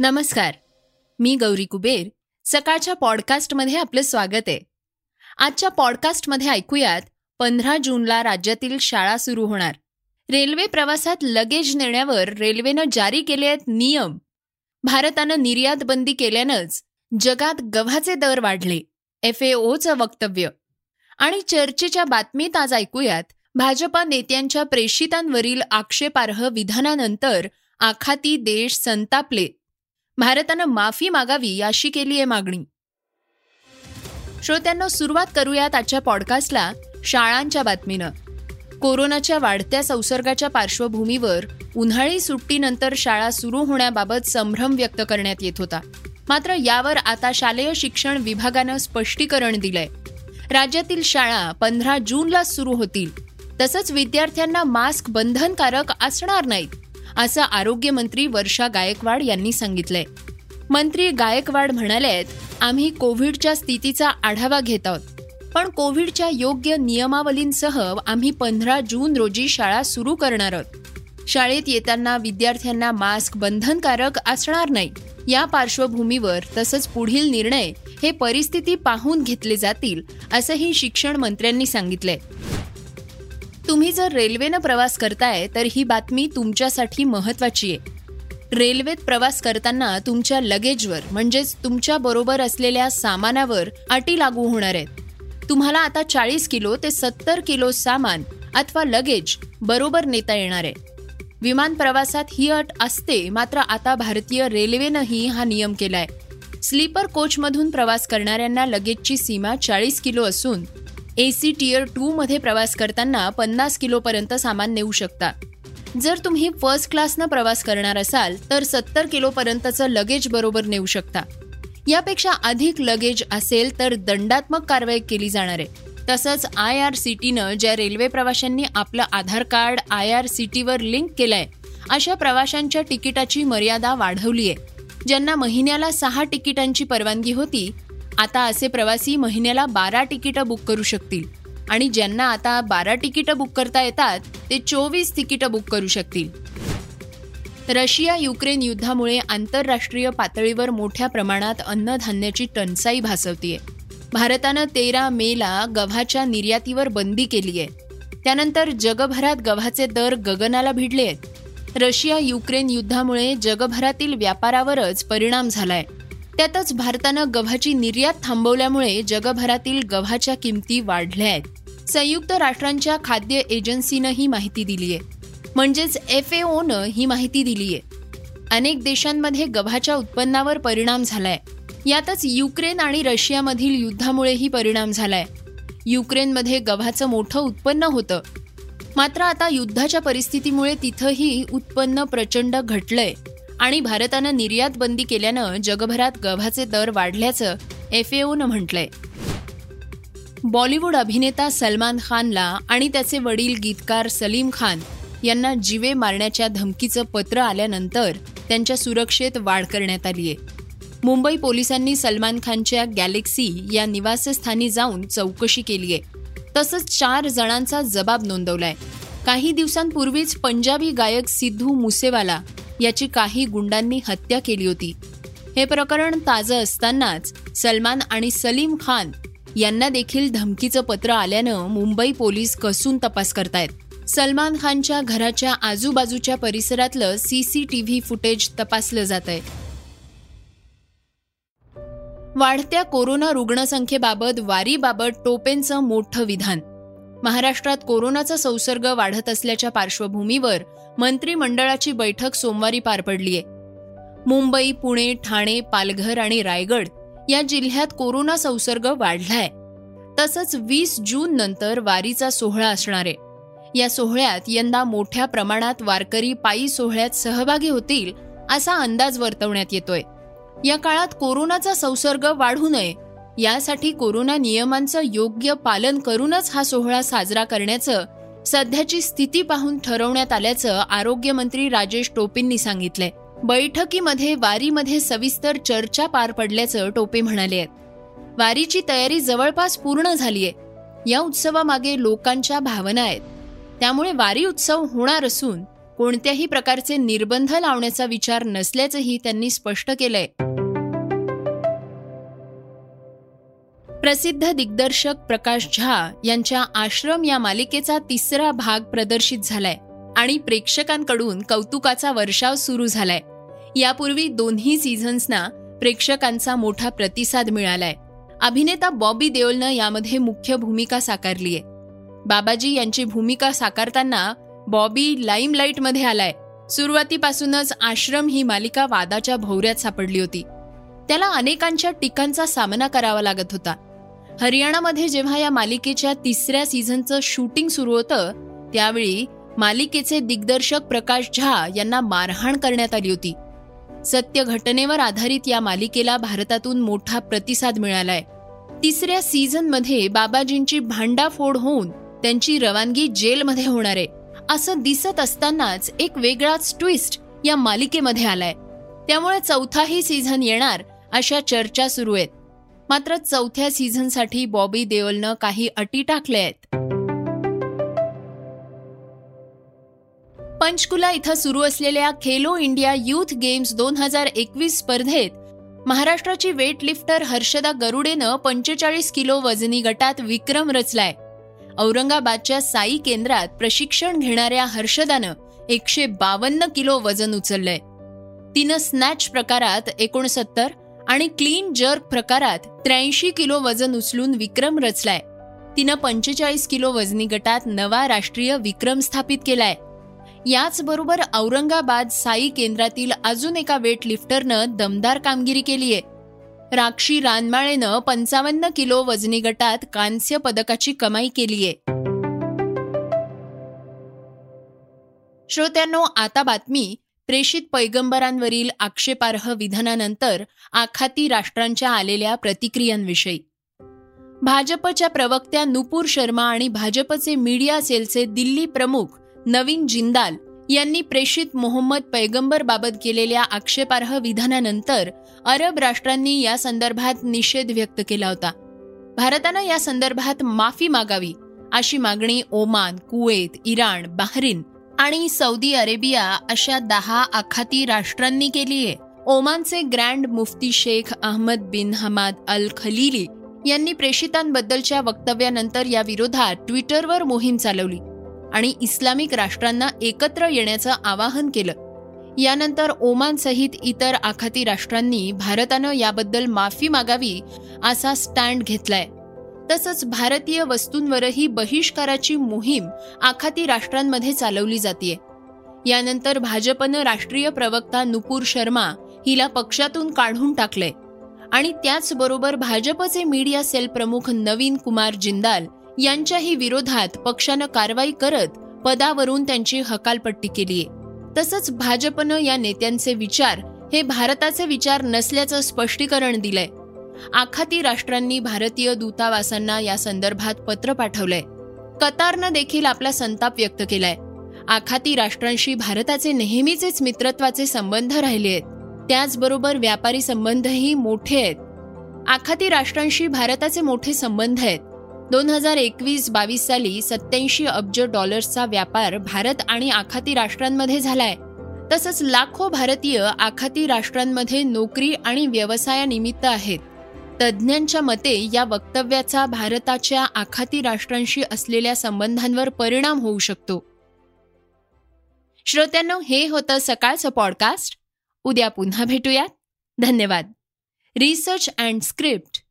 नमस्कार. मी गौरी कुबेर. सकाळच्या पॉडकास्टमध्ये आपलं स्वागत आहे. आजच्या पॉडकास्टमध्ये ऐकूयात पंधरा जूनला राज्यातील शाळा सुरू होणार. रेल्वे प्रवासात लगेज नेण्यावर रेल्वेनं जारी केले आहेत नियम. भारतानं निर्यात बंदी केल्यानंच जगात गव्हाचे दर वाढले. एफ ओचं वक्तव्य. आणि चर्चेच्या बातमीत आज ऐकूयात भाजपा नेत्यांच्या प्रेषितांवरील आक्षेपार्ह विधानानंतर आखाती देश संतापले. भारतानं माफी मागावी अशी केली आहे मागणी. श्रोत्यांना सुरुवात करूयात आजच्या पॉडकास्टला शाळांच्या बातमीनं. कोरोनाच्या वाढत्या संसर्गाच्या पार्श्वभूमीवर उन्हाळी सुट्टीनंतर शाळा सुरू होण्याबाबत संभ्रम व्यक्त करण्यात येत होता. मात्र यावर आता शालेय शिक्षण विभागानं स्पष्टीकरण दिलंय. राज्यातील शाळा पंधरा जूनला सुरू होतील. तसंच विद्यार्थ्यांना मास्क बंधनकारक असणार नाहीत. असं आरोग्यमंत्री वर्षा गायकवाड यांनी सांगितलंय. मंत्री गायकवाड म्हणालेत आम्ही कोविडच्या स्थितीचा आढावा घेत आहोत. पण कोविडच्या योग्य नियमावलींसह आम्ही पंधरा जून रोजी शाळा सुरू करणार आहोत. शाळेत येताना विद्यार्थ्यांना मास्क बंधनकारक असणार नाही. या पार्श्वभूमीवर तसंच पुढील निर्णय हे परिस्थिती पाहून घेतले जातील असंही शिक्षण मंत्र्यांनी सांगितलंय. तुम्ही जर रेल्वेनं प्रवास करताय तर ही बातमी तुमच्यासाठी महत्वाची आहे. रेल्वेत प्रवास करताना तुमच्या लगेजवर म्हणजेच तुमच्या बरोबर असलेल्या सामानावर अटी लागू होणार आहेत. तुम्हाला आता चाळीस किलो ते सत्तर किलो सामान अथवा लगेज बरोबर नेता येणार आहे. विमान प्रवासात ही अट असते मात्र आता भारतीय रेल्वेनंही हा नियम केलाय. स्लीपर कोचमधून प्रवास करणाऱ्यांना लगेजची सीमा चाळीस किलो असून एसी टियर टू मध्ये प्रवास करताना पन्नास किलोपर्यंत सामान नेऊ शकता. जर तुम्ही फर्स्ट क्लासनं प्रवास करणार असाल तर सत्तर किलोपर्यंतचं लगेज बरोबर नेऊ शकता. यापेक्षा अधिक लगेज असेल तर दंडात्मक कारवाई केली जाणार आहे. तसंच आय आर सी टीनं ज्या रेल्वे प्रवाशांनी आपलं Aadhaar card I R C टीवर लिंक केलंय अशा प्रवाशांच्या तिकिटाची मर्यादा वाढवली आहे ज्यांना महिन्याला सहा तिकिटांची परवानगी होती आता असे प्रवासी महिन्याला बारा तिकीटं बुक करू शकतील. आणि ज्यांना आता बारा तिकीटं बुक करता येतात ते चोवीस तिकीटं बुक करू शकतील. रशिया युक्रेन युद्धामुळे आंतरराष्ट्रीय पातळीवर मोठ्या प्रमाणात अन्नधान्याची टंचाई भासवतीये. भारतानं तेरा मेला गव्हाच्या निर्यातीवर बंदी केली आहे त्यानंतर जगभरात गव्हाचे दर गगनाला भिडले आहेत रशिया युक्रेन युद्धामुळे जगभरातील व्यापारावरच परिणाम झालाय. त्यातच भारतानं गव्हाची निर्यात थांबवल्यामुळे जगभरातील गव्हाच्या किमती वाढल्या आहेत. संयुक्त राष्ट्रांच्या खाद्य एजन्सीनं ही माहिती दिली आहे म्हणजेच एफ ओनं ही माहिती दिली आहे अनेक देशांमध्ये गव्हाच्या उत्पन्नावर परिणाम झालाय. यातच युक्रेन आणि रशियामधील युद्धामुळेही परिणाम झालाय. युक्रेनमध्ये गव्हाचं मोठं उत्पन्न होतं. मात्र आता युद्धाच्या परिस्थितीमुळे तिथंही उत्पन्न प्रचंड घटलंय. आणि भारतानं निर्यात बंदी केल्यानं जगभरात गव्हाचे दर वाढल्याचं एफ एओनं म्हटलंय. बॉलिवूड अभिनेता सलमान खानला आणि त्याचे वडील गीतकार सलीम खान यांना जिवे मारण्याच्या धमकीचं पत्र आल्यानंतर त्यांच्या सुरक्षेत वाढ करण्यात आली आहे मुंबई पोलिसांनी सलमान खानच्या गॅलेक्सी या निवासस्थानी जाऊन चौकशी केली आहे तसंच चार जणांचा जबाब नोंदवलाय. काही दिवसांपूर्वीच पंजाबी गायक सिद्धू मुसेवाला याची काही गुंडांनी हत्या केली होती. हे प्रकरण ताजं असतानाच सलमान आणि सलीम खान यांना देखील धमकीचं पत्र आल्यानं मुंबई पोलीस कसून तपास करतायत. सलमान खानच्या घराच्या आजूबाजूच्या परिसरातलं सीसीटीव्ही फुटेज तपासलं जात आहे वाढत्या कोरोना रुग्णसंख्येबाबत वारीबाबत टोपेंचं मोठं विधान महाराष्ट्रात कोरोनाचा संसर्ग वाढत असल्याच्या पार्श्वभूमीवर मंत्रिमंडळाची बैठक सोमवारी पार पडलीय मुंबई पुणे ठाणे पालघर आणि रायगड या जिल्ह्यात कोरोना संसर्ग वाढलाय. तसंच वीस जून नंतर वारीचा सोहळा असणार आहे. या सोहळ्यात यंदा मोठ्या प्रमाणात वारकरी पायी सोहळ्यात सहभागी होतील असा अंदाज वर्तवण्यात येतोय. या काळात कोरोनाचा संसर्ग वाढू नये यासाठी कोरोना नियमांचं योग्य पालन करूनच हा सोहळा साजरा करण्याचं सध्याची स्थिती पाहून ठरवण्यात आल्याचं आरोग्यमंत्री राजेश टोपेंनी सांगितलंय. बैठकीमध्ये वारीमध्ये सविस्तर चर्चा पार पडल्याचं टोपे म्हणाले आहेत. वारीची तयारी जवळपास पूर्ण झालीय. या उत्सवामागे लोकांच्या भावना आहेत. त्यामुळे वारी उत्सव होणार असून कोणत्याही प्रकारचे निर्बंध लावण्याचा विचार नसल्याचंही त्यांनी स्पष्ट केलंय. प्रसिद्ध दिग्दर्शक प्रकाश झा यांच्या आश्रम या मालिकेचा तिसरा भाग प्रदर्शित झालाय आणि प्रेक्षकांकडून कौतुकाचा वर्षाव सुरू झालाय. यापूर्वी दोन्ही सीझन्सना प्रेक्षकांचा मोठा प्रतिसाद मिळालाय. अभिनेता बॉबी देओलनं यामध्ये मुख्य भूमिका साकारलीय. बाबाजी यांची भूमिका साकारताना बॉबी लाईमलाईटमध्ये आलाय. सुरुवातीपासूनच आश्रम ही मालिका वादाच्या भोवऱ्यात सापडली होती. त्याला अनेकांच्या टीकांचा सामना करावा लागत होता. हरियाणामध्ये जेव्हा या मालिकेच्या तिसऱ्या सीझनचं शूटिंग सुरू होतं त्यावेळी मालिकेचे दिग्दर्शक प्रकाश झा यांना मारहाण करण्यात आली होती. सत्य घटनेवर आधारित या मालिकेला भारतातून मोठा प्रतिसाद मिळालाय. तिसऱ्या सीझनमध्ये बाबाजींची भांडाफोड होऊन त्यांची रवानगी जेलमध्ये होणार आहे असं दिसत असतानाच एक वेगळाच ट्विस्ट या मालिकेमध्ये आलाय. त्यामुळे चौथाही सीझन येणार अशा चर्चा सुरू आहेत. मात्र चौथ्या सीझनसाठी बॉबी देओलनं काही अटी टाकल्या आहेत. पंचकुला इथं सुरू असलेल्या खेलो इंडिया युथ गेम्स दोन हजार एकवीस स्पर्धेत महाराष्ट्राची वेट लिफ्टर हर्षदा गरुडेनं पंचेचाळीस किलो वजनी गटात विक्रम रचलाय. औरंगाबादच्या साई केंद्रात प्रशिक्षण घेणाऱ्या हर्षदानं एकशे बावन्न किलो वजन उचललंय. तिनं स्नॅच प्रकारात एकोणसत्तर आणि क्लीन जर्क प्रकारात त्र्याऐंशी किलो वजन उचलून विक्रम रचलाय. तिनं पंचेचाळीस किलो वजनी गटात नवा राष्ट्रीय विक्रम स्थापित केलाय. याचबरोबर औरंगाबाद साई केंद्रातील अजून एका वेट लिफ्टरनं दमदार कामगिरी केलीय. राक्षी रानमाळेनं पंचावन्न किलो वजनी गटात कांस्य पदकाची कमाई केलीय. श्रोत्यांनो आता बातमी प्रेषित पैगंबरांवरील आक्षेपार्ह विधानानंतर आखाती राष्ट्रांच्या आलेल्या प्रतिक्रियांविषयी. भाजपच्या प्रवक्त्या नुपूर शर्मा आणि भाजपचे मीडिया सेलचे दिल्ली प्रमुख नवीन जिंदाल यांनी प्रेषित मोहम्मद पैगंबर बाबत केलेल्या आक्षेपार्ह विधानानंतर अरब राष्ट्रांनी या संदर्भात निषेध व्यक्त केला होता. भारतानं या संदर्भात माफी मागावी अशी मागणी ओमान कुवेत इराण बाहरीन आणि सौदी अरेबिया अशा दहा आखाती राष्ट्रांनी केली आहे. ओमानचे grand Mufti Sheikh Ahmed bin Hamad Al Khalili यांनी प्रेषितांबद्दलच्या वक्तव्यानंतर या विरोधात ट्विटरवर मोहीम चालवली आणि इस्लामिक राष्ट्रांना एकत्र येण्याचं आवाहन केलं. यानंतर ओमान सहित इतर आखाती राष्ट्रांनी भारतानं याबद्दल माफी मागावी असा स्टँड घेतलाय. तसंच भारतीय वस्तूंवरही बहिष्काराची मोहीम आखाती राष्ट्रांमध्ये चालवली जाते यानंतर भाजपनं राष्ट्रीय प्रवक्ता नुपूर शर्मा हिला पक्षातून काढून टाकलंय. आणि त्याचबरोबर भाजपचे मीडिया सेल प्रमुख नवीन कुमार जिंदाल यांच्याही विरोधात पक्षानं कारवाई करत पदावरून त्यांची हकालपट्टी केलीय. तसंच भाजपनं या नेत्यांचे विचार हे भारताचे विचार नसल्याचं स्पष्टीकरण दिलंय. आखाती राष्ट्रांनी भारतीय दूतावासांना या संदर्भात पत्र पाठवलंय. कतारनं देखील आपला संताप व्यक्त केलाय. आखाती राष्ट्रांशी भारताचे नेहमीचेच मित्रत्वाचे संबंध राहिले आहेत. त्याचबरोबर व्यापारी संबंधही मोठे आहेत. आखाती राष्ट्रांशी भारताचे मोठे संबंध आहेत. दोन हजार एकवीस बावीस साली सत्याऐंशी अब्ज डॉलर्सचा व्यापार भारत आणि आखाती राष्ट्रांमध्ये झालाय. तसंच लाखो भारतीय आखाती राष्ट्रांमध्ये नोकरी आणि व्यवसायानिमित्त आहेत. तज्ज्ञांच्या मते या वक्तव्याचा भारताच्या आखाती राष्ट्रांशी असलेल्या संबंधांवर परिणाम होऊ शकतो. श्रोत्यांनो हे होतं सकाळचं पॉडकास्ट उद्या पुन्हा भेटूयात. धन्यवाद. Research and script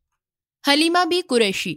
Halima Bi Qureshi.